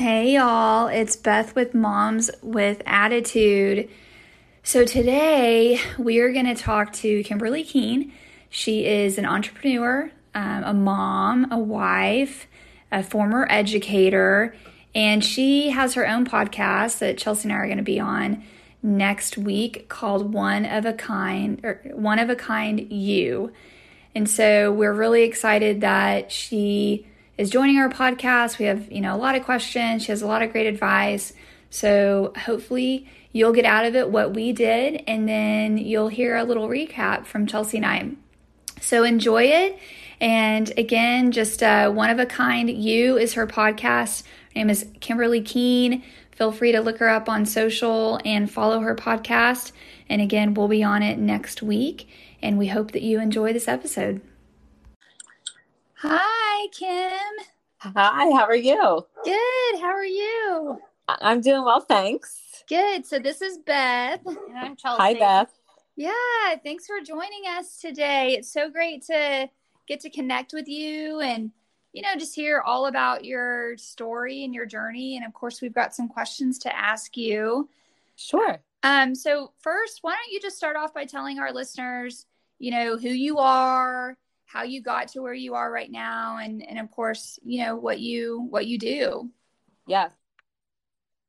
Hey, y'all, it's Beth with Moms with Attitude. So, today we are going to talk to Kimberly Keane. She is an entrepreneur, um, a mom, a wife, a former educator, and she has her own podcast that Chelsea and I are going to be on next week called One of a Kind or One of a Kind You. And so, we're really excited that she is joining our podcast. We have, you know, a lot of questions. She has a lot of great advice. So hopefully you'll get out of it what we did, and then you'll hear a little recap from Chelsea and I. So enjoy it. And again, just uh, one of a kind. You is her podcast. Her name is Kimberly Keane. Feel free to look her up on social and follow her podcast. And again, we'll be on it next week. And we hope that you enjoy this episode. Hi, Kim. Hi, how are you? Good. How are you? I'm doing well, thanks. Good. So this is Beth. And I'm Chelsea. Hi, Beth. Yeah, thanks for joining us today. It's so great to get to connect with you and you know just hear all about your story and your journey and of course we've got some questions to ask you. Sure. Um so first, why don't you just start off by telling our listeners, you know, who you are, how you got to where you are right now and and of course you know what you what you do. Yes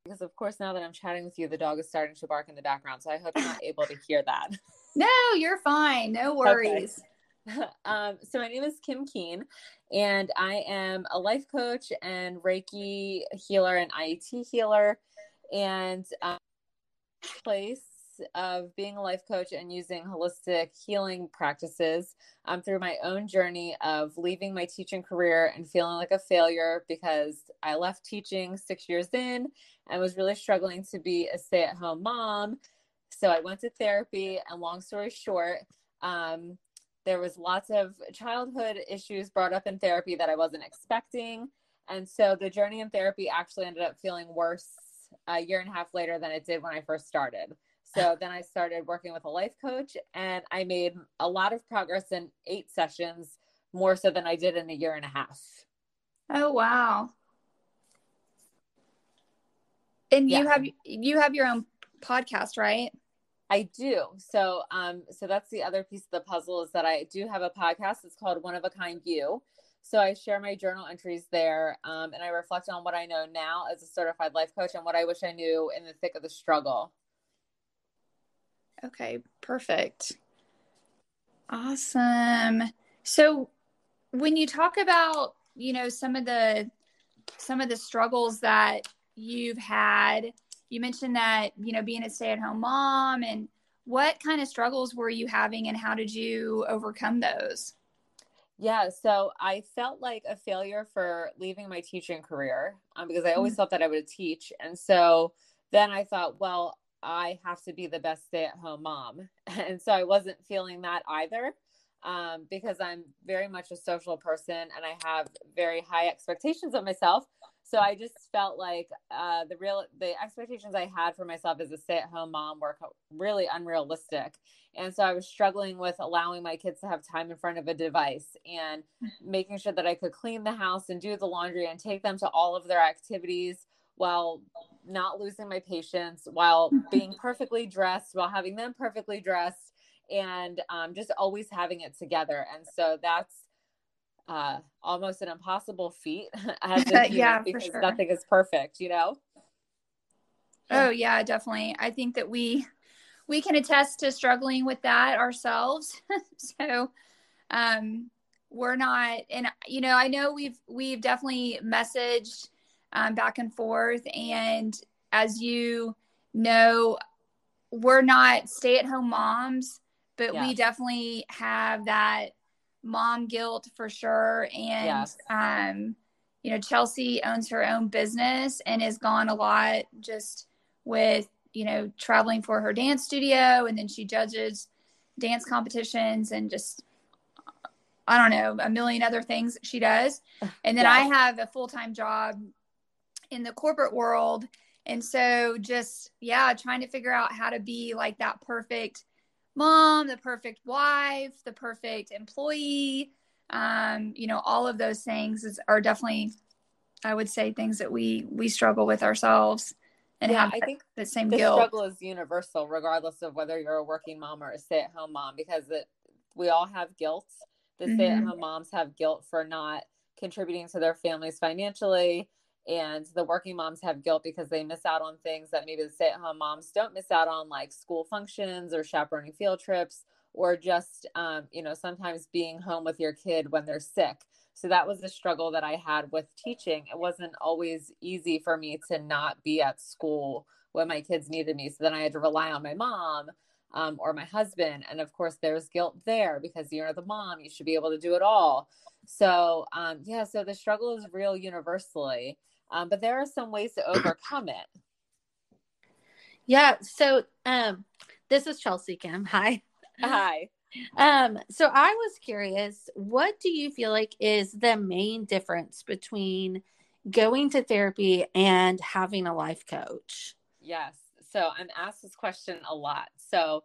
because of course now that i'm chatting with you the dog is starting to bark in the background so i hope you're not able to hear that. No you're fine. No worries. Okay. um, so my name is kim keane and i am a life coach and reiki healer and iet healer and um, place of being a life coach and using holistic healing practices um, through my own journey of leaving my teaching career and feeling like a failure because I left teaching six years in and was really struggling to be a stay at home mom. So I went to therapy, and long story short, um, there was lots of childhood issues brought up in therapy that I wasn't expecting. And so the journey in therapy actually ended up feeling worse a year and a half later than it did when I first started. So then I started working with a life coach and I made a lot of progress in eight sessions, more so than I did in a year and a half. Oh wow. And you have you have your own podcast, right? I do. So um so that's the other piece of the puzzle is that I do have a podcast. It's called One of a Kind You. So I share my journal entries there um, and I reflect on what I know now as a certified life coach and what I wish I knew in the thick of the struggle. Okay, perfect. Awesome. So when you talk about, you know, some of the some of the struggles that you've had, you mentioned that, you know, being a stay-at-home mom and what kind of struggles were you having and how did you overcome those? Yeah, so I felt like a failure for leaving my teaching career um, because I always mm-hmm. thought that I would teach. And so then I thought, well, I have to be the best stay at home mom. And so I wasn't feeling that either um, because I'm very much a social person and I have very high expectations of myself. So I just felt like uh, the real the expectations I had for myself as a stay at home mom were really unrealistic, and so I was struggling with allowing my kids to have time in front of a device and making sure that I could clean the house and do the laundry and take them to all of their activities while not losing my patience, while being perfectly dressed, while having them perfectly dressed, and um, just always having it together. And so that's uh, almost an impossible feat as yeah, because sure. nothing is perfect, you know. Oh yeah, definitely. I think that we we can attest to struggling with that ourselves. so um we're not and you know, I know we've we've definitely messaged um, back and forth. And as you know, we're not stay at home moms, but yeah. we definitely have that mom guilt for sure. And, yes. um, you know, Chelsea owns her own business and has gone a lot just with, you know, traveling for her dance studio. And then she judges dance competitions and just, I don't know, a million other things she does. And then yeah. I have a full time job in the corporate world. And so just, yeah, trying to figure out how to be like that perfect mom, the perfect wife, the perfect employee. Um, you know, all of those things is, are definitely I would say things that we we struggle with ourselves and yeah, have I think the same the guilt. struggle is universal, regardless of whether you're a working mom or a stay-at-home mom, because it we all have guilt. The Mhm. stay-at-home moms have guilt for not contributing to their families financially, and the working moms have guilt because they miss out on things that maybe the stay-at-home moms don't miss out on, like school functions or chaperoning field trips, or just um, you know sometimes being home with your kid when they're sick. So that was the struggle that I had with teaching. It wasn't always easy for me to not be at school when my kids needed me. So then I had to rely on my mom um, or my husband. And of course, there's guilt there because you're the mom, you should be able to do it all. So, um, yeah, so the struggle is real universally, um, but there are some ways to overcome it. Yeah. So, um, this is Chelsea Kim. Hi. Hi. Um, so I was curious, what do you feel like is the main difference between going to therapy and having a life coach? Yes. So I'm asked this question a lot. So,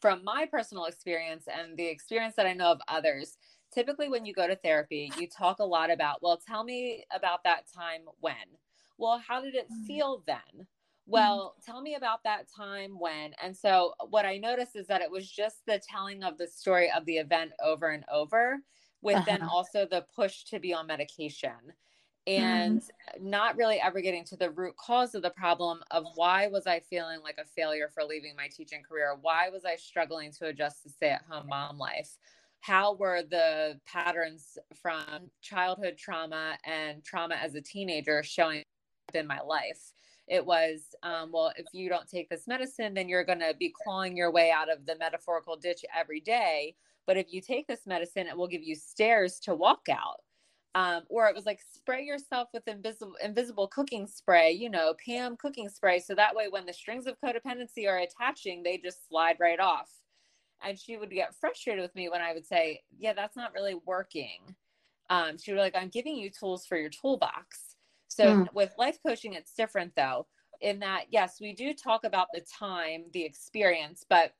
from my personal experience and the experience that I know of others, typically when you go to therapy, you talk a lot about, well, tell me about that time when. Well, how did it Mm. feel then? Well, tell me about that time when. And so, what I noticed is that it was just the telling of the story of the event over and over, with then Uh-huh. also the push to be on medication and not really ever getting to the root cause of the problem of why was I feeling like a failure for leaving my teaching career? Why was I struggling to adjust to stay at home mom life? How were the patterns from childhood trauma and trauma as a teenager showing up in my life? It was, um, well, if you don't take this medicine, then you're going to be clawing your way out of the metaphorical ditch every day. But if you take this medicine, it will give you stairs to walk out um, or it was like spray yourself with invisible invisible cooking spray, you know, Pam cooking spray, so that way when the strings of codependency are attaching, they just slide right off. And she would get frustrated with me when I would say, "Yeah, that's not really working." Um, she would be like, "I'm giving you tools for your toolbox." So Hmm. with life coaching, it's different though, in that yes, we do talk about the time, the experience, but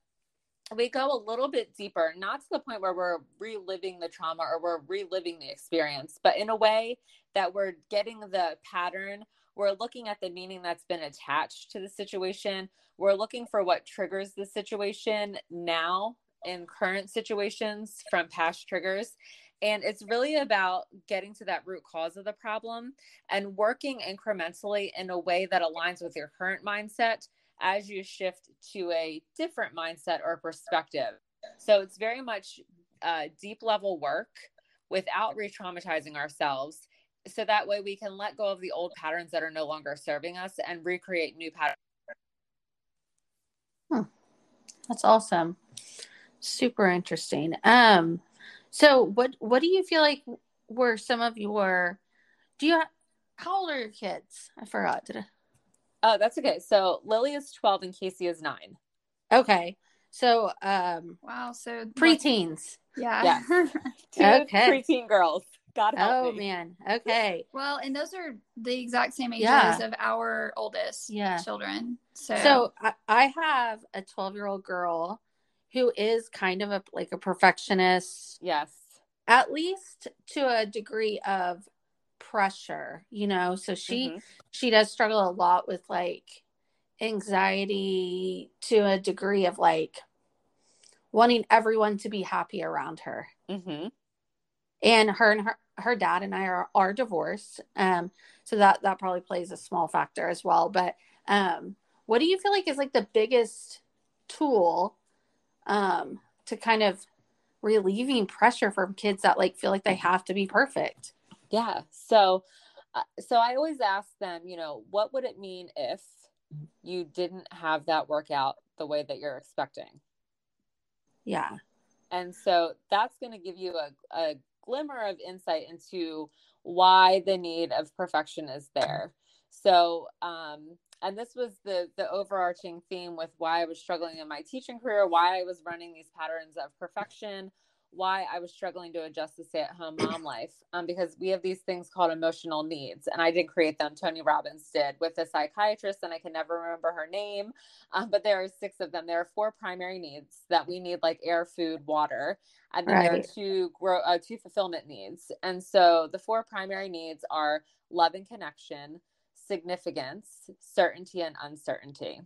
we go a little bit deeper, not to the point where we're reliving the trauma or we're reliving the experience, but in a way that we're getting the pattern. We're looking at the meaning that's been attached to the situation. We're looking for what triggers the situation now in current situations from past triggers. And it's really about getting to that root cause of the problem and working incrementally in a way that aligns with your current mindset as you shift to a different mindset or perspective. So it's very much uh, deep level work without re traumatizing ourselves. So that way we can let go of the old patterns that are no longer serving us and recreate new patterns. That's awesome. Super interesting. Um, so what what do you feel like were some of your do you have, how old are your kids? I forgot. Did I? Oh, that's okay. So Lily is 12 and Casey is nine. Okay. So um Wow. So what- preteens. Yeah. Two Okay. preteen girls. God help Oh me. man. Okay. well, and those are the exact same ages Yeah. of our oldest Yeah. children. So, So I, I have a 12 year old girl who is kind of a like a perfectionist, Yes. at least to a degree of pressure, you know. So she Mhm. she does struggle a lot with like anxiety to a degree of like wanting everyone to be happy around her. Mhm. And her and her her dad and I are are divorced. Um so that that probably plays a small factor as well, but um what do you feel like is like the biggest tool um to kind of relieving pressure from kids that like feel like they have to be perfect? Yeah. So, uh, so I always ask them, you know, what would it mean if you didn't have that workout the way that you're expecting? Yeah. And so that's going to give you a, a glimmer of insight into why the need of perfection is there. So, um, and this was the the overarching theme with why I was struggling in my teaching career, why I was running these patterns of perfection why I was struggling to adjust to stay at home mom life um, because we have these things called emotional needs. And I didn't create them. Tony Robbins did with a psychiatrist, and I can never remember her name. Um, but there are six of them. There are four primary needs that we need, like air, food, water. And then right. there are two, grow, uh, two fulfillment needs. And so the four primary needs are love and connection, significance, certainty, and uncertainty.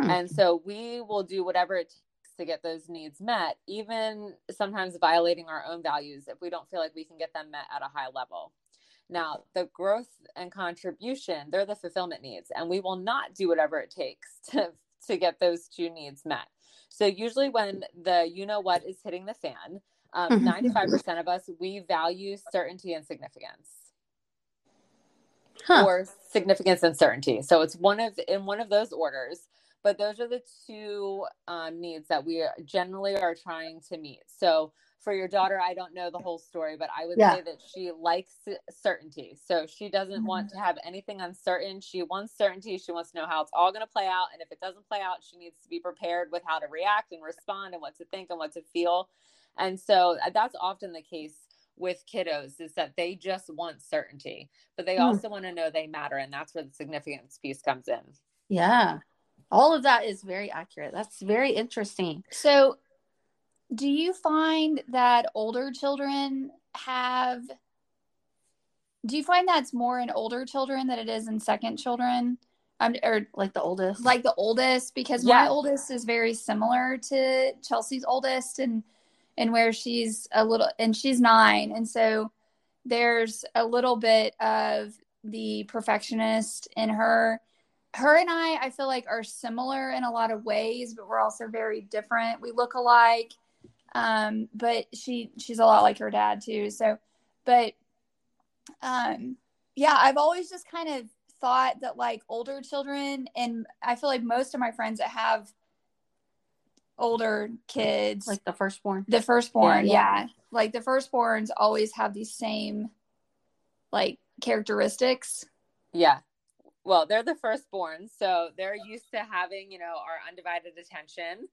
Hmm. And so we will do whatever it takes to get those needs met, even sometimes violating our own values if we don't feel like we can get them met at a high level. Now, the growth and contribution, they're the fulfillment needs, and we will not do whatever it takes to, to get those two needs met. So, usually, when the you know what is hitting the fan, um, 95% mm-hmm. of us, we value certainty and significance. Huh. Or significance and certainty. So it's one of in one of those orders but those are the two um, needs that we generally are trying to meet. So for your daughter i don't know the whole story but i would yeah. say that she likes certainty. So she doesn't mm-hmm. want to have anything uncertain. She wants certainty. She wants to know how it's all going to play out. And if it doesn't play out she needs to be prepared with how to react and respond and what to think and what to feel. And so uh, that's often the case with kiddos is that they just want certainty but they mm. also want to know they matter and that's where the significance piece comes in. Yeah all of that is very accurate. That's very interesting. So, do you find that older children have do you find that's more in older children than it is in second children? Um, or like the oldest, like the oldest, because yeah. my oldest is very similar to Chelsea's oldest, and and where she's a little, and she's nine, and so there's a little bit of the perfectionist in her, her and I, I feel like are similar in a lot of ways, but we're also very different. We look alike, um, but she she's a lot like her dad too. So, but um, yeah, I've always just kind of thought that like older children, and I feel like most of my friends that have older kids, like the firstborn, the firstborn, yeah, yeah. yeah. like the firstborns always have these same like characteristics. Yeah well, they're the firstborn, so they're used to having, you know, our undivided attention.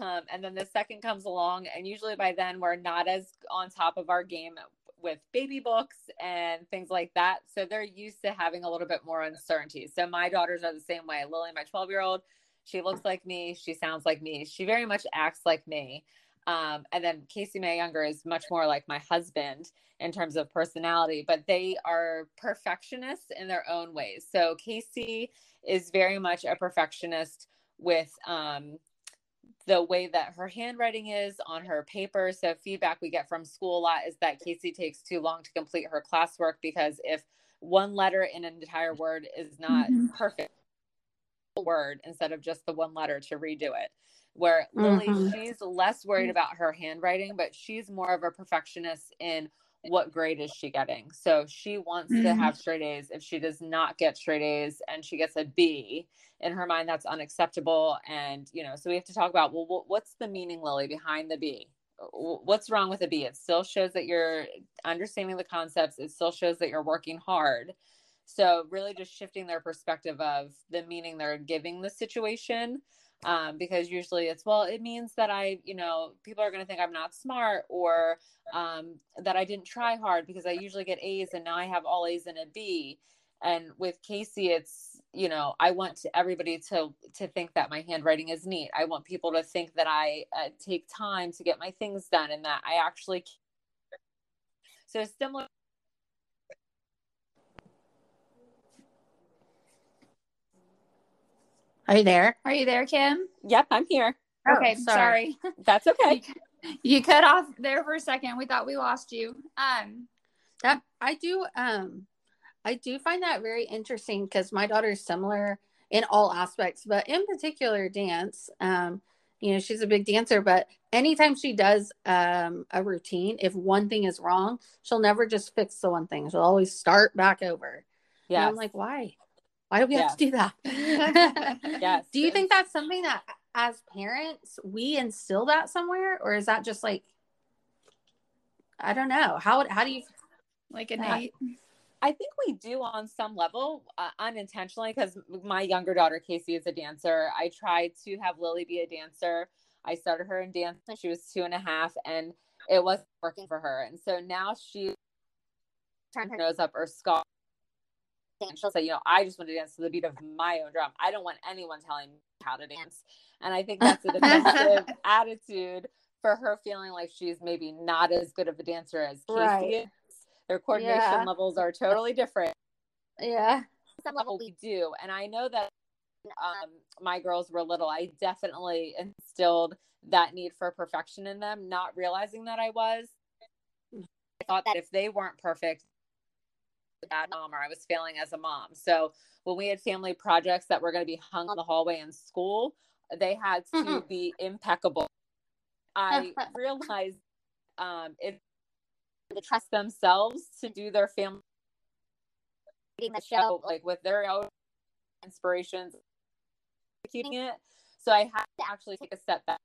Um, and then the second comes along, and usually by then we're not as on top of our game with baby books and things like that. So they're used to having a little bit more uncertainty. So my daughters are the same way. Lily, my 12 year old, she looks like me. She sounds like me. She very much acts like me. Um, and then Casey May Younger is much more like my husband in terms of personality, but they are perfectionists in their own ways. So Casey is very much a perfectionist with um, the way that her handwriting is on her paper. So feedback we get from school a lot is that Casey takes too long to complete her classwork because if one letter in an entire word is not mm-hmm. perfect word instead of just the one letter to redo it where Lily, mm-hmm. she's less worried about her handwriting, but she's more of a perfectionist in what grade is she getting. So she wants mm-hmm. to have straight A's. If she does not get straight A's and she gets a B, in her mind, that's unacceptable. And, you know, so we have to talk about, well, what's the meaning, Lily, behind the B? What's wrong with a B? It still shows that you're understanding the concepts, it still shows that you're working hard. So, really, just shifting their perspective of the meaning they're giving the situation um, because usually it's well it means that i you know people are going to think i'm not smart or um, that i didn't try hard because i usually get a's and now i have all a's and a b. And with casey it's you know i want to, everybody to to think that my handwriting is neat. I want people to think that i uh, take time to get my things done and that i actually so similar Are you there? Are you there, Kim? Yep, I'm here. Okay, oh, sorry. sorry. That's okay. you cut off there for a second. We thought we lost you. Um that I do um I do find that very interesting because my daughter is similar in all aspects, but in particular dance. Um, you know, she's a big dancer, but anytime she does um, a routine, if one thing is wrong, she'll never just fix the one thing. She'll always start back over. Yeah, I'm like, why? Why do we have to do that? yes. Do you think that's something that as parents we instill that somewhere or is that just like I don't know. How how do you like innate? I think we do on some level uh, unintentionally because my younger daughter Casey is a dancer. I tried to have Lily be a dancer. I started her in dance when she was two and a half, and it wasn't working for her. And so now she turned her nose up or scoffed. And she'll say, you know, I just want to dance to the beat of my own drum. I don't want anyone telling me how to dance. And I think that's a defensive attitude for her feeling like she's maybe not as good of a dancer as Casey right. is. Their coordination yeah. levels are totally different. Yeah. Some level we do. And I know that um, my girls were little, I definitely instilled that need for perfection in them, not realizing that I was. I thought that if they weren't perfect, bad mom or I was failing as a mom. So when we had family projects that were going to be hung on the hallway in school, they had to mm-hmm. be impeccable. I realized um, it to trust themselves to do their family the show like with their own inspirations executing it. So I had to actually take a step back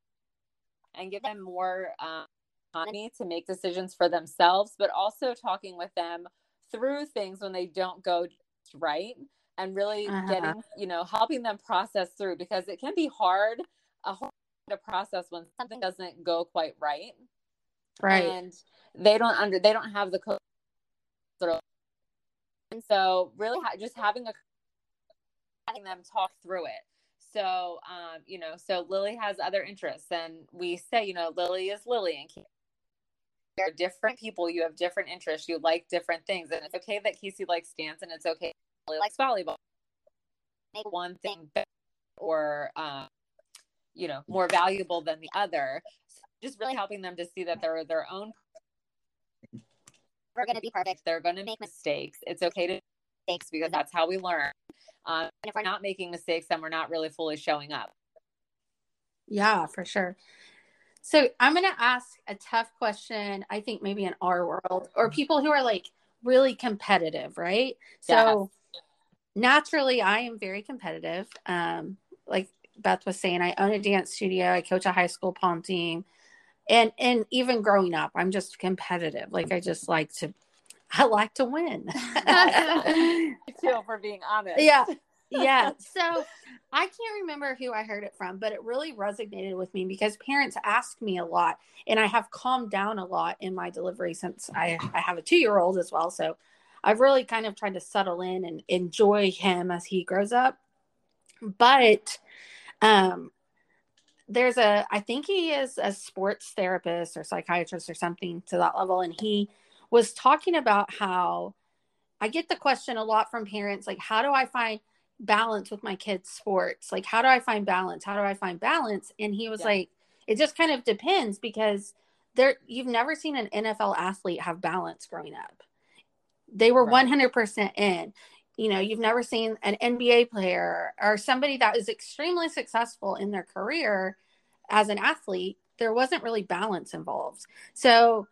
and give them more um, autonomy to make decisions for themselves, but also talking with them through things when they don't go right and really uh-huh. getting, you know, helping them process through because it can be hard, a hard to process when something doesn't go quite right. Right. And they don't under, they don't have the code. And so really ha- just having a, having them talk through it so, um, you know, so Lily has other interests, and we say, you know, Lily is Lily, and you're different people. You have different interests. You like different things, and it's okay that Casey likes dance, and it's okay Lily likes volleyball. Make one thing better or, um, you know, more valuable than the other. So just really helping them to see that they're their own. We're going to be perfect. They're going to make mistakes. It's okay to make mistakes because that's how we learn. Um, and if we're not making mistakes, then we're not really fully showing up. Yeah, for sure. So I'm going to ask a tough question. I think maybe in our world or people who are like really competitive, right? So naturally, I am very competitive. Um, like Beth was saying, I own a dance studio. I coach a high school pom team, and and even growing up, I'm just competitive. Like I just like to I like to win. too, for being honest. Yeah. Yeah. So I can't remember who I heard it from, but it really resonated with me because parents ask me a lot and I have calmed down a lot in my delivery since I, I have a two year old as well. So I've really kind of tried to settle in and enjoy him as he grows up. But um there's a I think he is a sports therapist or psychiatrist or something to that level and he was talking about how I get the question a lot from parents like, how do I find balance with my kids' sports? Like, how do I find balance? How do I find balance? And he was yeah. like, it just kind of depends because there you've never seen an NFL athlete have balance growing up. They were right. 100% in. You know, you've never seen an NBA player or somebody that is extremely successful in their career as an athlete. There wasn't really balance involved. So,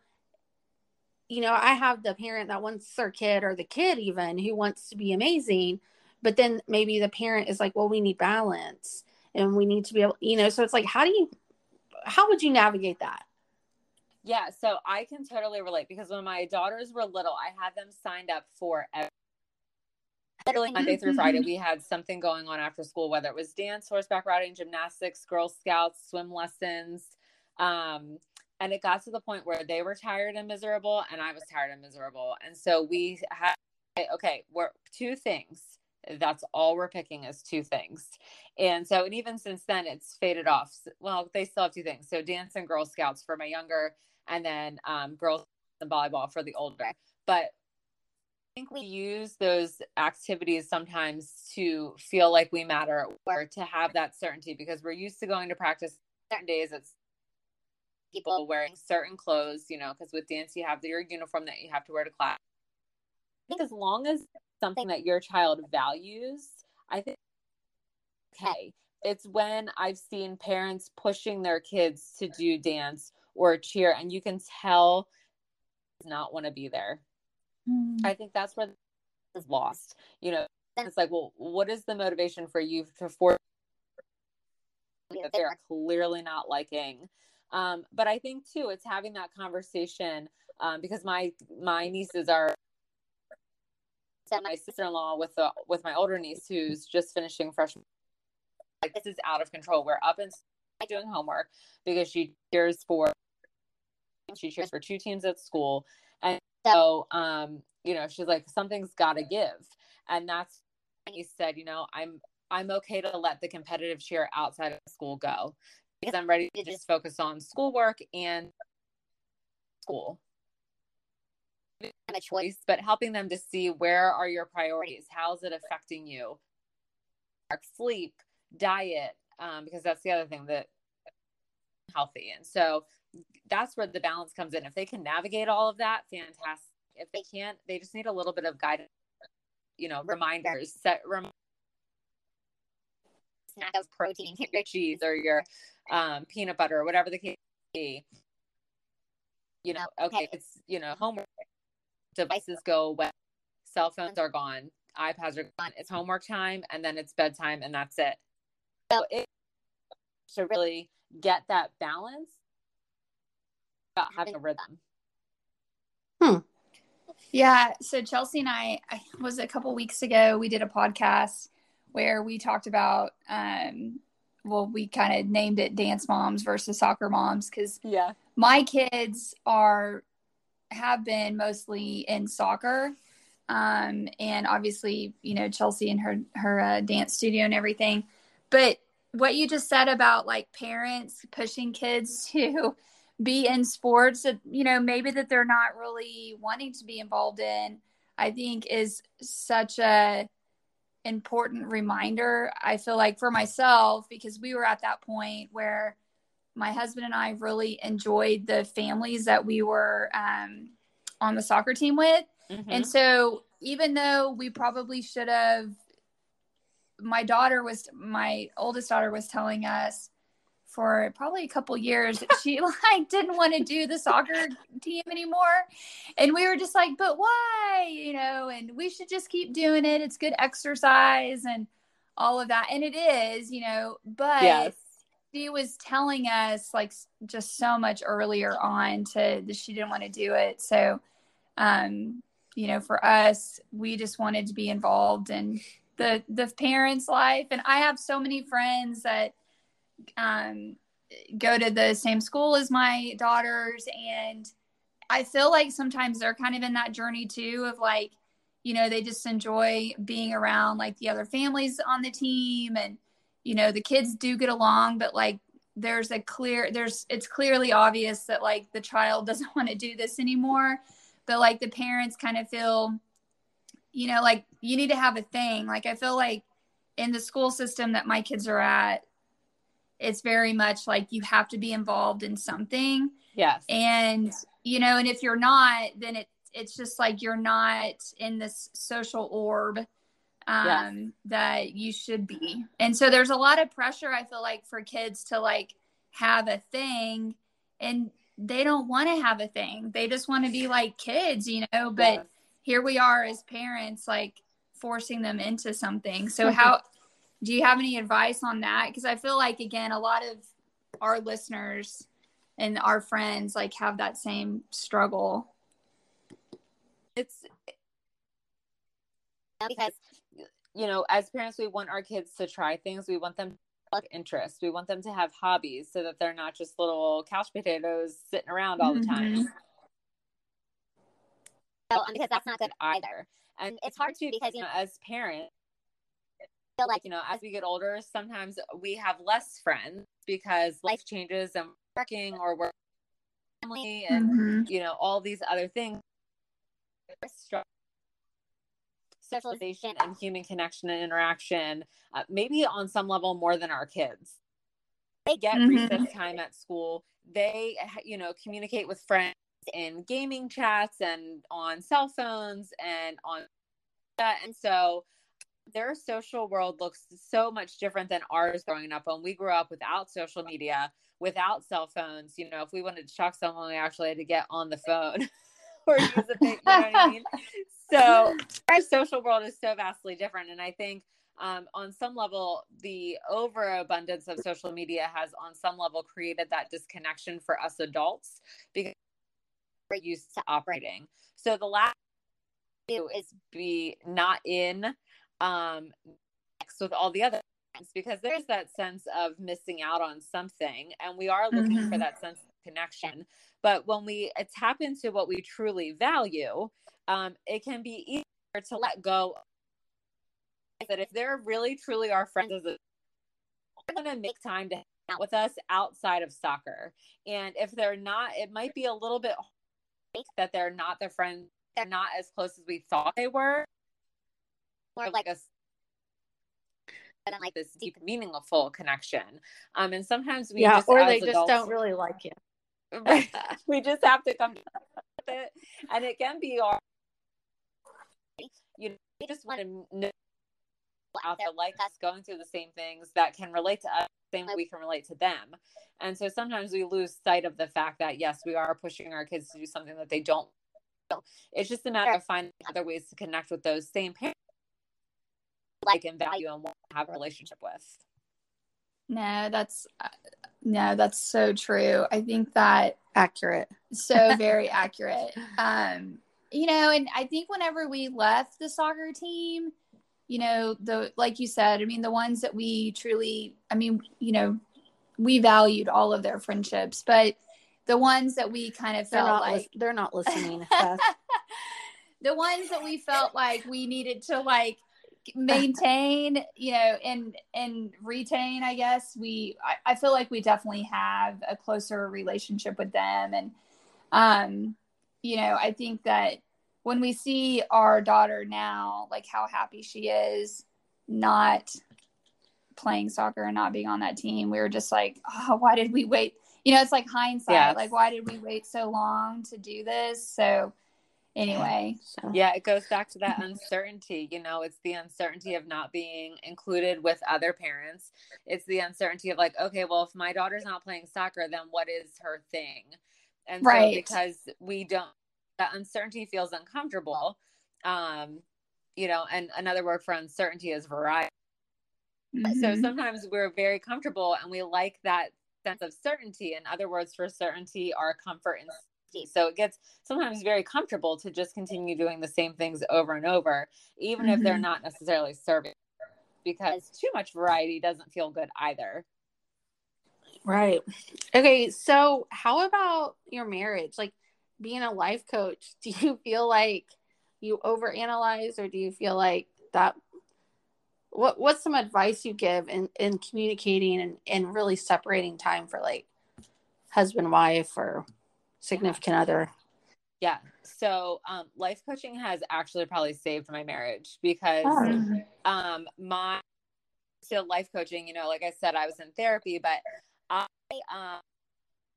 you know, I have the parent that wants their kid or the kid even who wants to be amazing, but then maybe the parent is like, well, we need balance and we need to be able, you know, so it's like, how do you, how would you navigate that? Yeah, so I can totally relate because when my daughters were little, I had them signed up for every literally Monday through Friday, we had something going on after school, whether it was dance, horseback riding, gymnastics, Girl Scouts, swim lessons. Um, and it got to the point where they were tired and miserable and i was tired and miserable and so we had okay we're two things that's all we're picking is two things. And so and even since then it's faded off. Well they still have two things. So dance and girl scouts for my younger and then um, girls and volleyball for the older. But I think we use those activities sometimes to feel like we matter or to have that certainty because we're used to going to practice certain days it's people wearing certain clothes, you know, because with dance you have your uniform that you have to wear to class. I think as long as something that your child values, I think okay. It's when I've seen parents pushing their kids to do dance or cheer, and you can tell does not want to be there. Mm. I think that's where is lost. You know, it's like, well, what is the motivation for you to force that they're clearly not liking? Um, but I think too, it's having that conversation um, because my my nieces are my sister-in-law with the with my older niece who's just finishing freshman. Like this is out of control. We're up and doing homework because she cheers for She cheers for two teams at school. And so, um, you know, she's like, something's got to give. And that's when he said, you know, I'm, I'm okay to let the competitive cheer outside of school go because I'm ready to just focus on schoolwork and school. A choice, but helping them to see where are your priorities? How's it affecting you? Sleep, diet, um, because that's the other thing that healthy. And so that's where the balance comes in. If they can navigate all of that, fantastic. If they can't, they just need a little bit of guidance, you know, reminders, set rem- snack of protein, your cheese or your um, peanut butter or whatever the case be. You know, okay, it's, you know, homework devices go away, cell phones are gone, iPads are gone. It's homework time and then it's bedtime and that's it. So it to really get that balance about having a rhythm. Hmm. Yeah. So Chelsea and I, I was a couple weeks ago, we did a podcast where we talked about, um, well, we kind of named it dance moms versus soccer moms because yeah, my kids are have been mostly in soccer. Um, and obviously, you know, Chelsea and her her uh, dance studio and everything. But what you just said about like parents pushing kids to be in sports that you know maybe that they're not really wanting to be involved in i think is such a important reminder i feel like for myself because we were at that point where my husband and i really enjoyed the families that we were um, on the soccer team with. Mm-hmm. and so even though we probably should have my daughter was my oldest daughter was telling us for probably a couple years that she like didn't want to do the soccer team anymore. And we were just like but why? You know and we should just keep doing it. It's good exercise and all of that. And it is you know but yes. She was telling us like just so much earlier on to that she didn't want to do it. So um you know for us we just wanted to be involved in the the parents' life. And I have so many friends that um, go to the same school as my daughters, and I feel like sometimes they're kind of in that journey too of like, you know, they just enjoy being around like the other families on the team, and you know, the kids do get along, but like there's a clear there's it's clearly obvious that like the child doesn't want to do this anymore but like the parents kind of feel you know, like you need to have a thing. Like I feel like in the school system that my kids are at, it's very much like you have to be involved in something. Yes. And you know, and if you're not, then it it's just like you're not in this social orb um yes. that you should be. And so there's a lot of pressure I feel like for kids to like have a thing and they don't want to have a thing. They just want to be like kids, you know, but yes here we are as parents like forcing them into something so how do you have any advice on that because i feel like again a lot of our listeners and our friends like have that same struggle it's because you know as parents we want our kids to try things we want them to have interests. we want them to have hobbies so that they're not just little couch potatoes sitting around all the time mm-hmm um, because that's not good either. And it's hard too because you know, as parents, feel like you know, as we get older, sometimes we have less friends because life changes and working or work family and mm-hmm. you know all these other things. Socialization and human connection and interaction, uh, maybe on some level more than our kids. They get mm-hmm. recess time at school. They, you know, communicate with friends in gaming chats and on cell phones and on that. And so their social world looks so much different than ours growing up. When we grew up without social media, without cell phones, you know, if we wanted to talk someone, we actually had to get on the phone or use a thing, you know what I mean? So our social world is so vastly different. And I think um, on some level, the overabundance of social media has, on some level, created that disconnection for us adults because we're used to operating. So the last do is be not in um with all the other things because there's that sense of missing out on something and we are looking mm-hmm. for that sense of connection But when we tap into what we truly value, um, it can be easier to let go. That if they're really truly our friends, they're going to make time to hang out with us outside of soccer. And if they're not, it might be a little bit that they're not the friends, they're not as close as we thought they were. More like a like this deep, meaningful connection. Um, and sometimes we yeah, just, or as they just adults- don't really like you. we just have to come to with it, and it can be our. You know, we just want to know out there like us going through the same things that can relate to us, same way we can relate to them. And so sometimes we lose sight of the fact that yes, we are pushing our kids to do something that they don't. It's just a matter of finding other ways to connect with those same parents, like and value, and want to have a relationship with. No, that's no, that's so true. I think that Accurate. so very accurate. Um, you know, and I think whenever we left the soccer team, you know, the like you said, I mean, the ones that we truly, I mean, you know, we valued all of their friendships, but the ones that we kind of felt like lis- they're not listening. The ones that we felt like we needed to like maintain you know and and retain i guess. We I, I feel like we definitely have a closer relationship with them. And um you know i think that when we see our daughter now like how happy she is not playing soccer and not being on that team we were just like oh why did we wait? You know it's like hindsight. Yes. like why did we wait so long to do this? So anyway So Yeah, it goes back to that uncertainty. You know, it's the uncertainty of not being included with other parents. It's the uncertainty of like, okay, well, if my daughter's not playing soccer, then what is her thing? And Right. so because we don't, that uncertainty feels uncomfortable. Um, you know, and another word for uncertainty is variety. So Mhm. sometimes we're very comfortable and we like that sense of certainty. In other words, for certainty are comfort and safety. So it gets sometimes very comfortable to just continue doing the same things over and over, even if they're Mhm. not necessarily serving. Because too much variety doesn't feel good either. Right. Okay. So, how about your marriage? Like being a life coach, do you feel like you overanalyze or do you feel like that? What What's some advice you give in, in communicating and, and really separating time for like husband, wife, or significant other? Yeah. So um, life coaching has actually probably saved my marriage because Mhm. um my still life coaching you know like i said i was in therapy but i um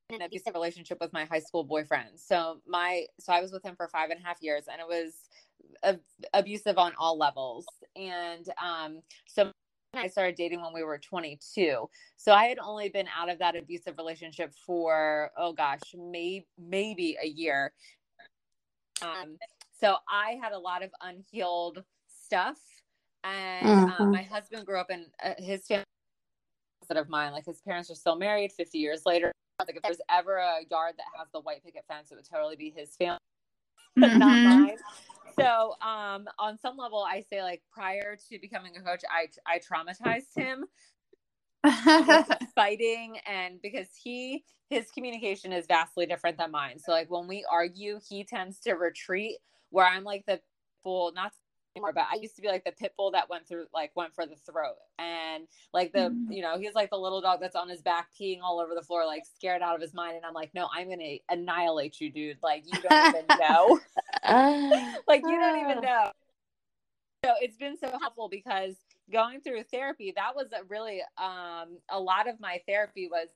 in an abusive relationship with my high school boyfriend so my so i was with him for five and a half years and it was ab- abusive on all levels and um so I started dating when we were 22. So I had only been out of that abusive relationship for oh gosh, maybe maybe a year. Um so I had a lot of unhealed stuff and um, Mhm. my husband grew up in uh, his family of mine like his parents are still married 50 years later like if there's ever a yard that has the white picket fence it would totally be his family but not mine so um on some level i say like prior to becoming a coach i i traumatized him fighting and because he his communication is vastly different than mine. So like when we argue he tends to retreat where i'm like the bull not anymore but i used to be like the pit bull that went through like went for the throat. And like the Mhm. you know he's like the little dog that's on his back peeing all over the floor like scared out of his mind. And i'm like no i'm gonna annihilate you dude. Like you don't even know. Like you don't even know. So it's been so helpful because going through therapy that was a really um a lot of my therapy was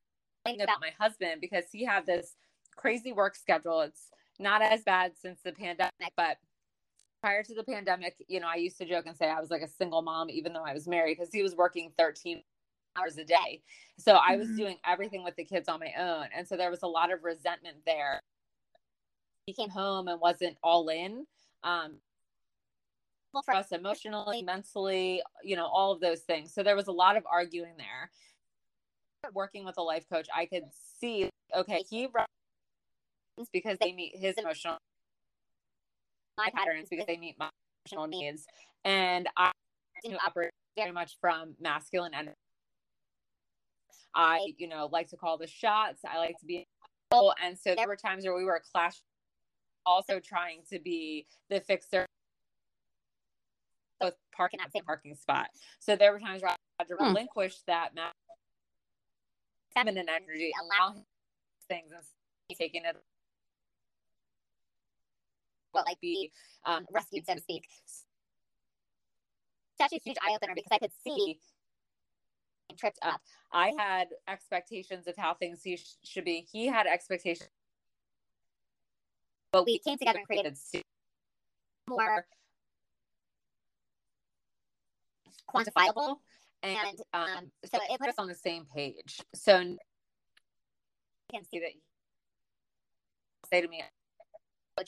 thinking about my husband because he had this crazy work schedule. It's not as bad since the pandemic but prior to the pandemic you know i used to joke and say i was like a single mom even though i was married because he was working 13 hours a day so i was Mhm. doing everything with the kids on my own and so there was a lot of resentment there he came home and wasn't all in um for us emotionally, mentally, you know, all of those things. So there was a lot of arguing there. Working with a life coach, I could see, okay, he runs because they meet his emotional my patterns because they meet my emotional needs. And I you know, operate very much from masculine energy. I, you know, like to call the shots. I like to be And so there were times where we were clashing, also trying to be the fixer, both parking at the parking spot. So there were times where I had to Hmm. relinquish that feminine energy, allow things and taking it like be um, rescued, so to speak. Such a huge eye opener because I could see tripped up. I had expectations of how things he sh- should be. He had expectations, but we came together and created more quantifiable, and um, so it put us on the same page. So you can see that. Say to me,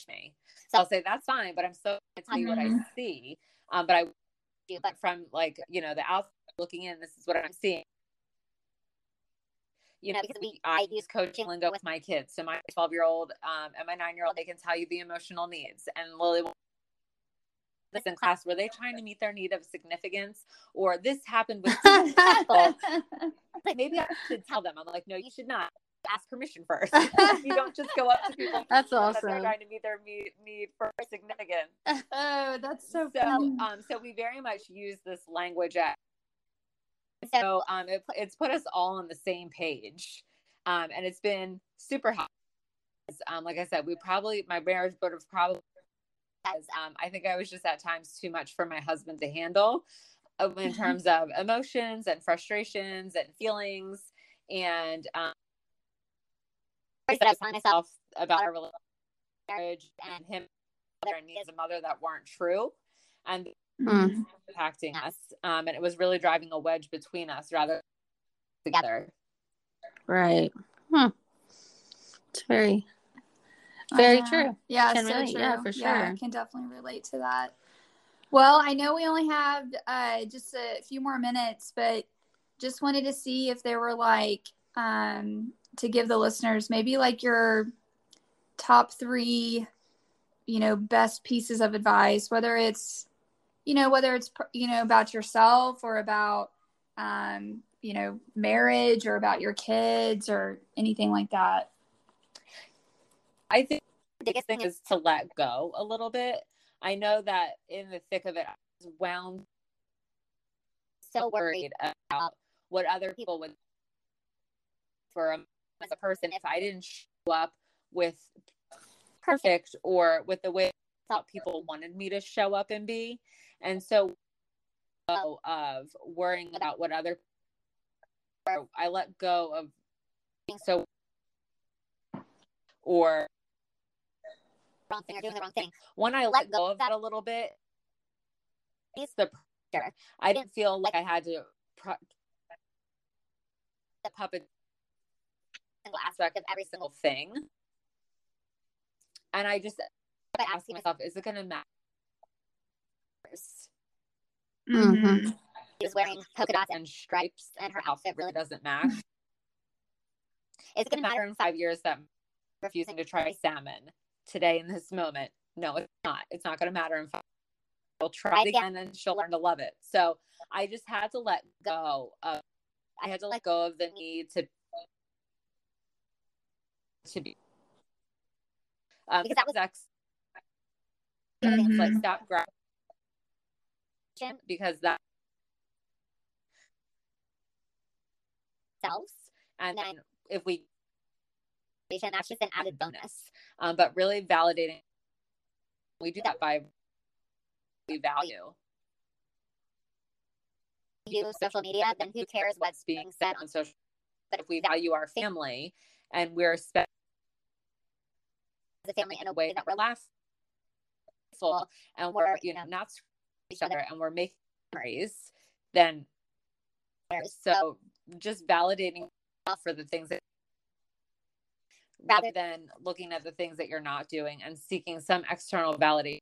me. So I'll say that's fine, but I'm so tell you what I Mhm. see. Um, but I but from like you know the outside looking in, this is what I'm seeing. You know, because we I use coaching lingo with my kids. So my 12 year old um, and my nine year old, they can tell you the emotional needs. And Lily will this in class were they trying to meet their need of significance or this happened with two people like maybe i should tell them i'm like no you should not ask permission first. You don't just go up to people That's that they're awesome. trying to meet their need, need for significance oh, that's so, so funny. um so we very much use this language at so um it, it's put us all on the same page. Um and it's been super helpful. Um like i said we probably my marriage would have probably um i think i was just at times too much for my husband to handle uh, in terms of emotions and frustrations and feelings. And um that I was telling myself about our marriage and him and me as a mother that weren't true and Mhm. impacting us. Um, and it was really driving a wedge between us rather together. Right. Hmm. It's very, very I know. true. Yeah, Can so relate. true. Yeah, for Yeah, I sure. can definitely relate to that. Well, I know we only have uh, just a few more minutes, but just wanted to see if there were like um, to give the listeners maybe like your top three, you know, best pieces of advice, whether it's you know whether it's you know about yourself or about um, you know marriage or about your kids or anything like that. I think the biggest thing is to let go a little bit. I know that in the thick of it, I was wound so worried about what other people would for a, as a person if I didn't show up with perfect or with the way I thought people wanted me to show up and be. And so oh, of worrying about what other I let go of being so or wrong thing or doing the wrong thing. When I let go of that a little bit, it's the pressure. I didn't feel like I had to pro- the puppet single aspect of every single thing. And I just kept asking myself, is it going to matter? Mhm. She was wearing polka dots and stripes, and her outfit really doesn't match. Is it going to matter in five years that I'm refusing to try salmon today in this moment? No, it's not. It's not going to matter in five. She'll try it again, and she'll learn to love it. So I just had to let go of. I had to let go of the need to to be um, because that was ex. Mhm. Like stop grabbing because that selves and then if we that's just an added bonus um, but really validating we do that by we value use social media then who cares what's being said on social but if we value our family and we're spending the family in a way that we're laughful and we're you know not each other and we're making memories then so just validating for the things that rather than looking at the things that you're not doing and seeking some external validation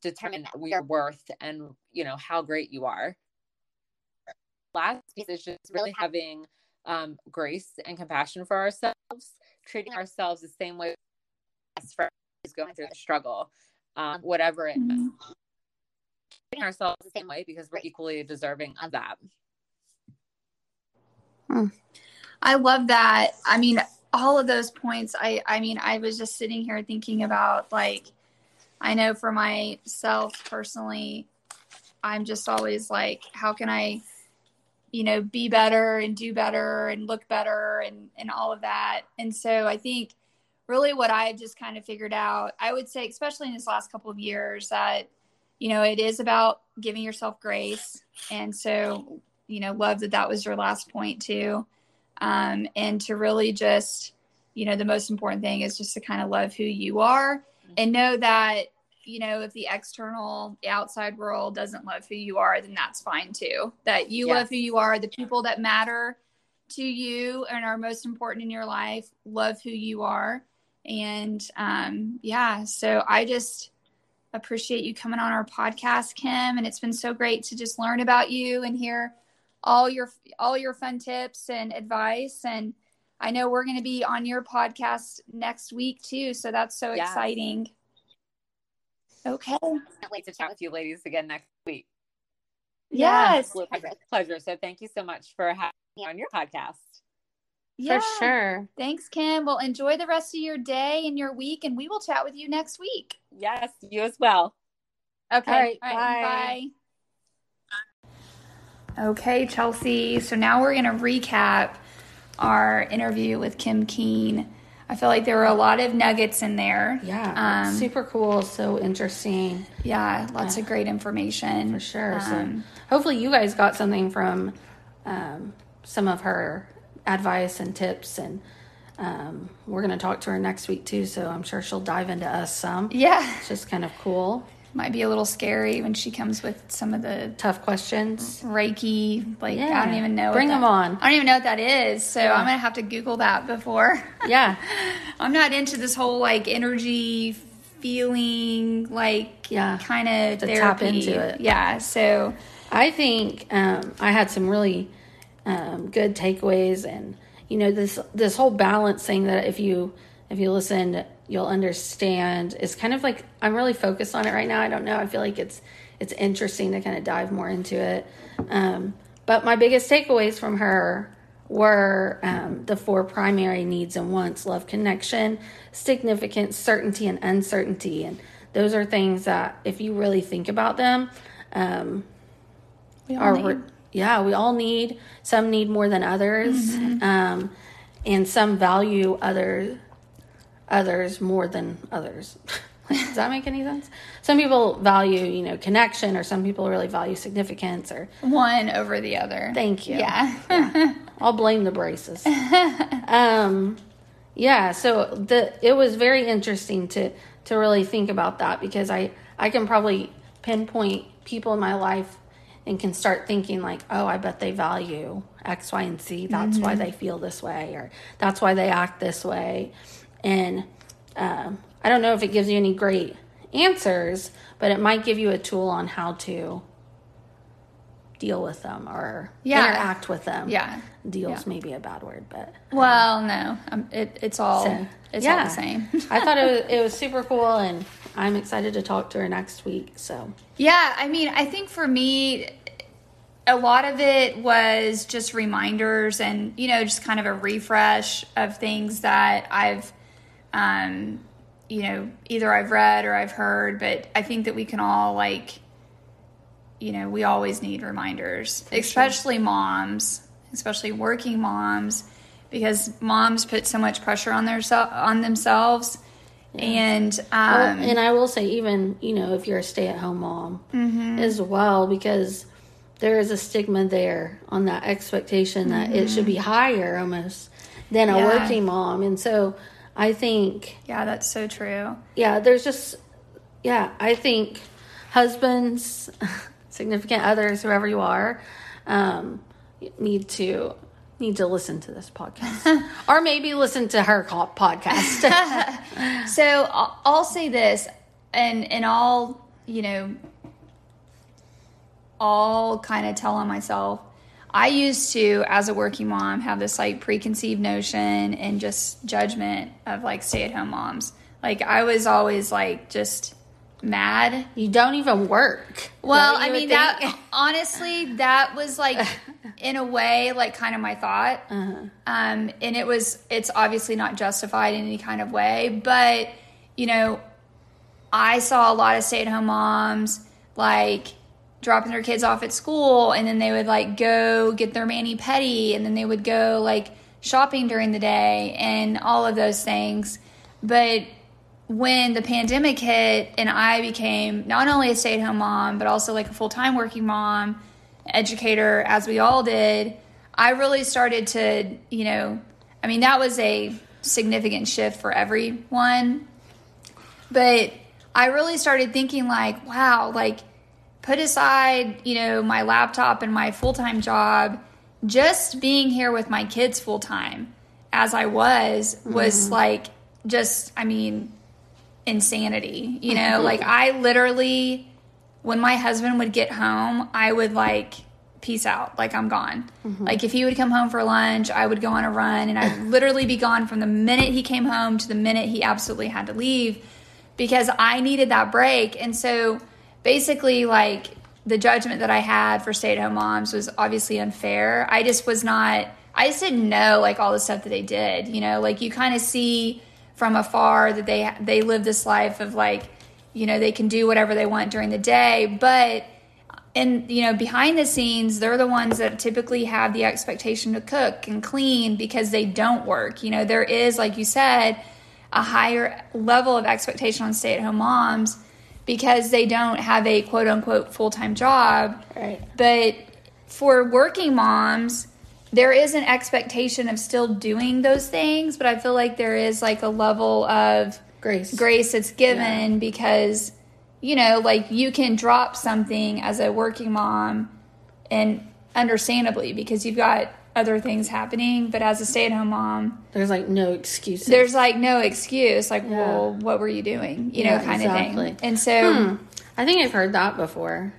determine your worth and you know how great you are. Last piece is just really having um, grace and compassion for ourselves treating ourselves the same way as friends going through the struggle um, whatever it Mhm. treating ourselves the same way because we're equally deserving of that. I love that. I mean, all of those points, I I mean, I was just sitting here thinking about like I know for myself personally, I'm just always like, how can I, you know, be better and do better and look better and and all of that. And so I think really what I've just kind of figured out, I would say, especially in this last couple of years, that you know it is about giving yourself grace. And so you know, love that that was your last point too, um, and to really just you know the most important thing is just to kind of love who you are and know that you know if the external the outside world doesn't love who you are then that's fine too that you Yes. love who you are the people that matter to you and are most important in your life love who you are and um yeah so i just appreciate you coming on our podcast kim and it's been so great to just learn about you and hear all your all your fun tips and advice and i know we're going to be on your podcast next week too so that's so Yes. exciting okay Can't wait to chat with you ladies again next week. yes Absolute pleasure. pleasure. So thank you so much for having me on your podcast. yeah. For sure. thanks kim well enjoy the rest of your day and your week and we will chat with you next week Yes, you as well. Okay. All right, bye. Okay, Chelsea. So now we're going to recap our interview with Kim Keane. I feel like there were a lot of nuggets in there. Yeah. Um, super cool. So interesting Yeah, lots of great information. for sure. Um, so hopefully you guys got something from um, some of her advice and tips and um, we're going to talk to her next week too. So I'm sure she'll dive into us some. yeah, It's just kind of cool. Might be a little scary when she comes with some of the Tough questions. Reiki. Like, yeah. I don't even know. what Bring that- them on. I don't even know what that is. So Yeah. I'm going to have to Google that before. Yeah. I'm not into this whole like energy feeling, like Yeah. kind of therapy. tap into it. Yeah. So I think um, I had some really um, good takeaways, and you know this this whole balance thing that if you if you listen, you'll understand is kind of like I'm really focused on it right now. I don't know. I feel like it's it's interesting to kind of dive more into it. Um, but my biggest takeaways from her were um, the four primary needs and wants: love, connection, significance, certainty, and uncertainty. And those are things that, if you really think about them, um, we all are need- yeah we all need some need more than others um, and some value other others more than others does that make any sense some people value you know connection or some people really value significance or one over the other. thank you Yeah. I'll blame the braces. um, yeah, so the it was very interesting to to really think about that because I I can probably pinpoint people in my life and can start thinking like, oh, I bet they value X, Y, and Z. That's why they feel this way, or that's why they act this way. And um, I don't know if it gives you any great answers, but it might give you a tool on how to deal with them or Yeah. interact with them. Yeah. Deals may be a bad word, but Well, no, um, it, it's all So, it's all the same. I thought it was, it was super cool, and I'm excited to talk to her next week. So Yeah, I mean, I think for me, a lot of it was just reminders and, you know, just kind of a refresh of things that I've, um, you know, either I've read or I've heard. But I think that we can all, like, you know, we always need reminders, especially moms, especially working moms, because moms put so much pressure on their on themselves. And um, Well, and I will say, even you know, if you're a stay-at-home mom Mm-hmm. as well, because there is a stigma there on that expectation that it should be higher almost than a Mm-hmm. Yeah. working mom, and so I think yeah, that's so true. yeah, there's just yeah, I think husbands, significant others, whoever you are, um, need to need to listen to this podcast, or maybe listen to her podcast. So I'll, I'll say this, and and I'll you know, I'll kind of tell on myself. I used to, as a working mom, have this like preconceived notion and just judgment of like stay at home moms. Like I was always like just mad. You don't even work. Well, I mean think? that honestly, that was like in a way like kind of my thought. Uh-huh. Um, and it was it's obviously not justified in any kind of way, but you know, I saw a lot of stay-at-home moms like dropping their kids off at school and then they would like go get their mani pedi and then they would go like shopping during the day and all of those things. But when the pandemic hit and I became not only a stay at home mom, but also like a full time working mom, educator, as we all did, I really started to, you know, I mean, that was a significant shift for everyone. But I really started thinking, like, wow, like, put aside, you know, my laptop and my full time job, just being here with my kids full time as I was, was mm-hmm. like, just, I mean, insanity. You know, mm-hmm. like I literally, when my husband would get home, I would like peace out, like I'm gone. Mm-hmm. Like if he would come home for lunch, I would go on a run and I'd literally be gone from the minute he came home to the minute he absolutely had to leave because I needed that break. And so basically, like the judgment that I had for stay at home moms was obviously unfair. I just was not, I just didn't know like all the stuff that they did. You know, like you kind of see from afar that they they live this life of like, you know, they can do whatever they want during the day, but and you know behind the scenes they're the ones that typically have the expectation to cook and clean because they don't work you know there is like you said a higher level of expectation on stay-at-home moms because they don't have a quote unquote full-time job Right. but for working moms there is an expectation of still doing those things but i feel like there is like a level of Grace. grace that's given because you know like you can drop something as a working mom and understandably because you've got other things happening but as a stay-at-home mom There's like no excuses. there's like no excuse like Yeah. well what were you doing you Yeah, know kind exactly. of thing and so Hmm. I think I've heard that before.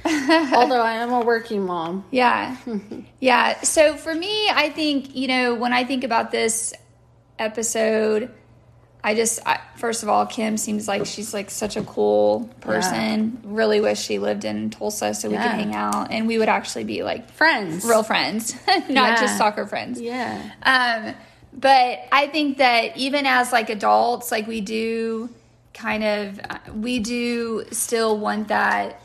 Although I am a working mom. Yeah. yeah. So for me, I think, you know, when I think about this episode, I just, I, first of all, Kim seems like she's like such a cool person. Really wish she lived in Tulsa so we Yeah. could hang out and we would actually be like Friends. real friends, not Yeah. just soccer friends. Yeah. Um, but I think that even as like adults, like we do kind of, uh, we do still want that.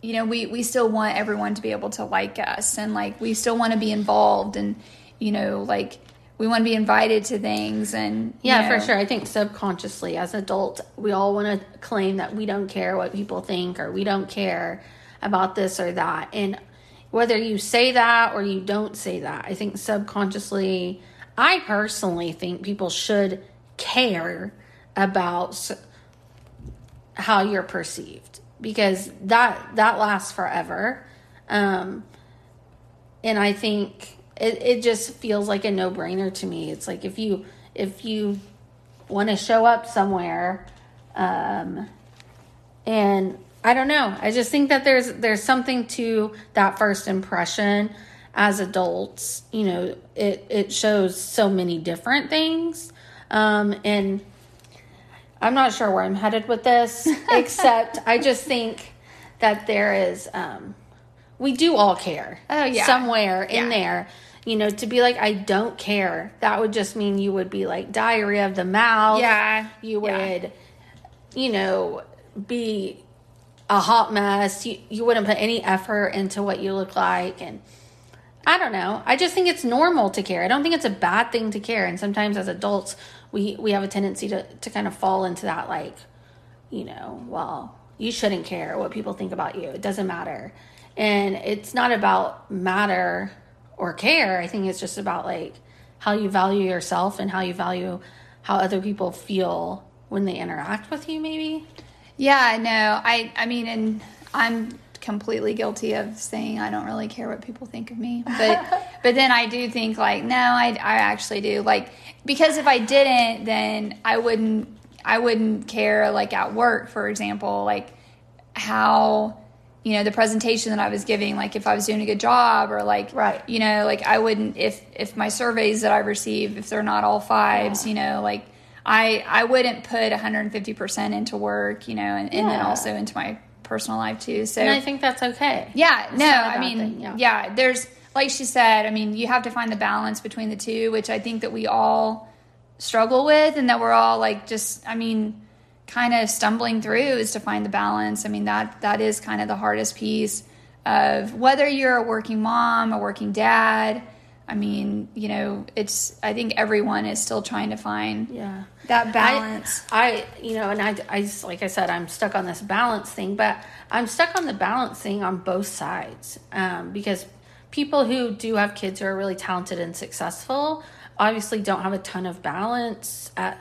You know, we we still want everyone to be able to like us, and like we still want to be involved, and you know, like we want to be invited to things, and Yeah, for sure. I think subconsciously, as adults, we all want to claim that we don't care what people think or we don't care about this or that. And whether you say that or you don't say that, I think subconsciously, I personally think people should care about how you're perceived because that that lasts forever. Um, and I think it, it just feels like a no brainer to me. It's like if you if you want to show up somewhere, um, and I don't know, I just think that there's there's something to that first impression as adults. You know, it it shows so many different things, um, and I'm not sure where I'm headed with this, except I just think that there is, um, we do all care. Oh, yeah. Somewhere in there. You know, to be like, I don't care, that would just mean you would be like diarrhea of the mouth. Yeah. You would, Yeah. you know, be a hot mess. You, you wouldn't put any effort into what you look like. And I don't know. I just think it's normal to care. I don't think it's a bad thing to care. And sometimes as adults, we, we have a tendency to, to kind of fall into that, like, you know, well, you shouldn't care what people think about you. It doesn't matter. And it's not about matter or care. I think it's just about like how you value yourself and how you value how other people feel when they interact with you, maybe. Yeah, no, I I mean, and I'm completely guilty of saying I don't really care what people think of me, but but then I do think like no, I I actually do like because if I didn't, then I wouldn't I wouldn't care like at work, for example, like how you know the presentation that I was giving, like if I was doing a good job or like Right. you know like I wouldn't if if my surveys that I receive if they're not all fives, you know like. I I wouldn't put 150 percent into work, you know, and, and then also into my personal life too. So And I think that's okay. yeah, It's no, I mean, thing, yeah. yeah. there's like she said, I mean, you have to find the balance between the two, which I think that we all struggle with, and that we're all like just, I mean, kind of stumbling through is to find the balance. I mean, that that is kind of the hardest piece of whether you're a working mom, a working dad. I mean, you know, it's. I think everyone is still trying to find Yeah. that balance. I, you know, and I, I, just- like I said, I'm stuck on this balance thing, but I'm stuck on the balance thing on both sides um, because people who do have kids who are really talented and successful obviously don't have a ton of balance at,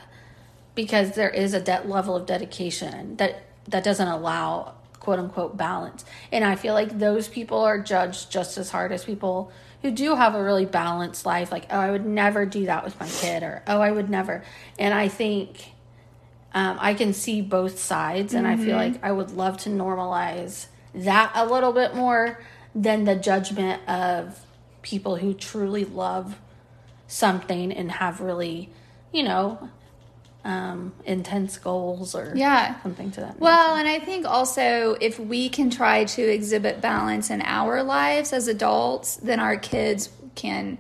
because there is a debt level of dedication that that doesn't allow quote unquote balance. And I feel like those people are judged just as hard as people who do have a really balanced life like oh I would never do that with my kid or oh I would never. And I think um, I can see both sides and I feel like I would love to normalize that a little bit more than the judgment of people who truly love something and have really, you know, um, intense goals or Yeah. something to that. Well, and I think also if we can try to exhibit balance in our lives as adults, then our kids can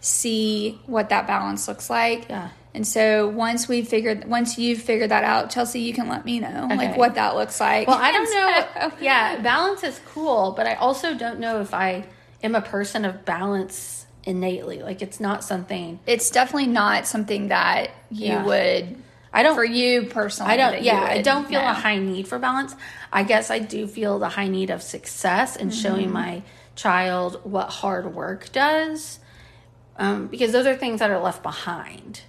see what that balance looks like. Yeah. And so once we figured, once you've figured that out, Chelsea, you can let me know like what that looks like. Well, I don't know. so- yeah, balance is cool, but I also don't know if I am a person of balance innately. Like it's not something it's definitely not something that you Yeah. would. I don't For you personally, I don't. Yeah, I don't feel know. a high need for balance. I guess I do feel the high need of success and Mm-hmm. showing my child what hard work does, um, because those are things that are left behind.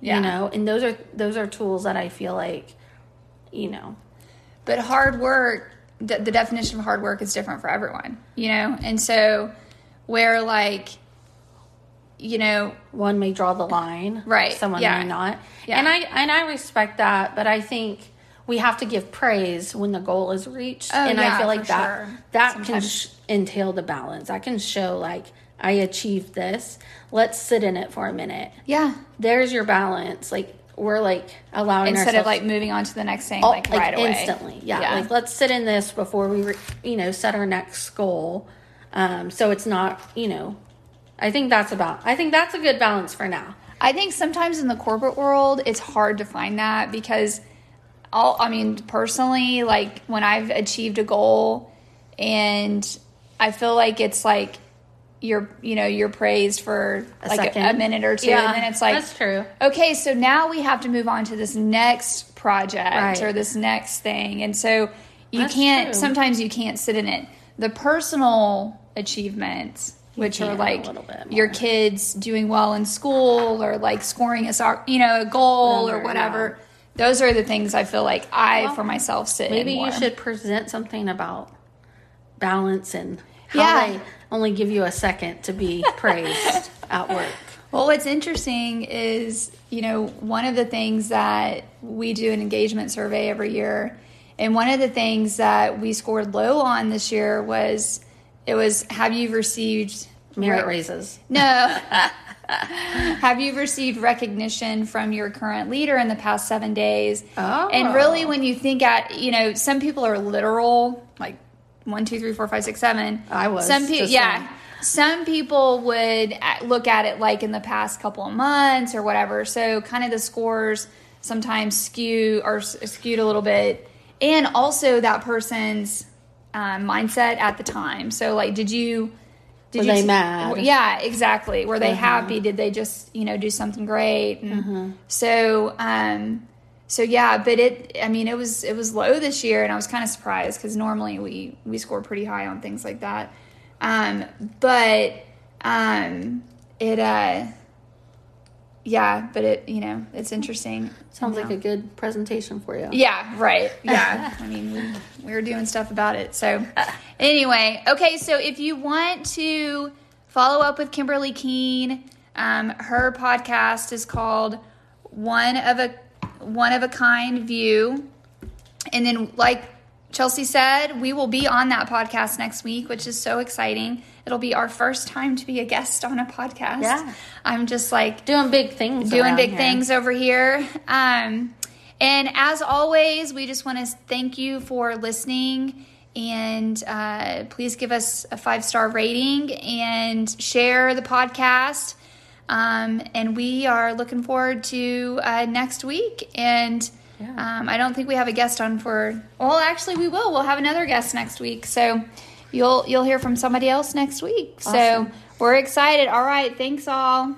Yeah. You know, and those are those are tools that I feel like, you know, But hard work, the, the definition of hard work is different for everyone, you know? And so, where like, you know, one may draw the line, Right, Someone yeah. may not, Yeah. and I and I respect that, but I think we have to give praise when the goal is reached, Oh, and I feel like that sure. that can sh- entail the balance. i can show like I achieved this. Let's sit in it for a minute. yeah. There's your balance. Like we're like allowing Instead of like moving on to the next thing, all- like, right away. instantly. Yeah, like let's sit in this before we, re- you know, set our next goal. Um, so it's not, you know, I think that's about. I think that's a good balance for now. I think sometimes in the corporate world, it's hard to find that because all, I mean, personally, like when I've achieved a goal and I feel like it's like you're, you know, you're praised for A like a, a minute or two. Yeah, and then it's like, that's true. okay, so now we have to move on to this next project Right. or this next thing. And so you That's can't, true. sometimes you can't sit in it. The personal achievements, which are like your kids doing well in school or like scoring a soc- you know, a goal or Whatever, whatever. Those are the things I feel like I, Well, for myself, sit Maybe you should present something about balance and how Yeah. they only give you a second to be praised at work. Well, what's interesting is, you know, one of the things that we do an engagement survey every year, and one of the things that we scored low on this year was it was have you received Merit raises. No. have you received recognition from your current leader in the past seven days? Oh. And really, when you think at, you know, some people are literal, like one, two, three, four, five, six, seven. I was, Some people, yeah. Some people would uh, look at it like in the past couple of months or whatever. So, kind of the scores sometimes skew or skewed a little bit, and also that person's um, mindset at the time. So, like, did you? Did Were you they mad? Yeah, exactly. Were they Uh-huh. happy? Did they just you know do something great? And Mm-hmm. So, um, so yeah, but it. I mean, it was it was low this year, and I was kind of surprised because normally we we score pretty high on things like that. Um, but um, it. Uh, yeah, but it you know it's interesting. Sounds like a good presentation for you. Yeah, right. Yeah. I mean, we, we were doing stuff about it. So, anyway, okay. So, if you want to follow up with Kimberly Keane, um, her podcast is called One of a One of a Kind You. And then, like Chelsea said, we will be on that podcast next week, which is so exciting. It'll be our first time to be a guest on a podcast. Yeah. I'm just like Doing big things. doing big here. things over here. Um, and as always, we just want to thank you for listening. And uh, please give us a five star rating and share the podcast. Um, and we are looking forward to uh, next week. And um, I don't think we have a guest on for. Well, actually, we will. We'll have another guest next week. So you'll you'll hear from somebody else next week. So we're excited. All right. Thanks all.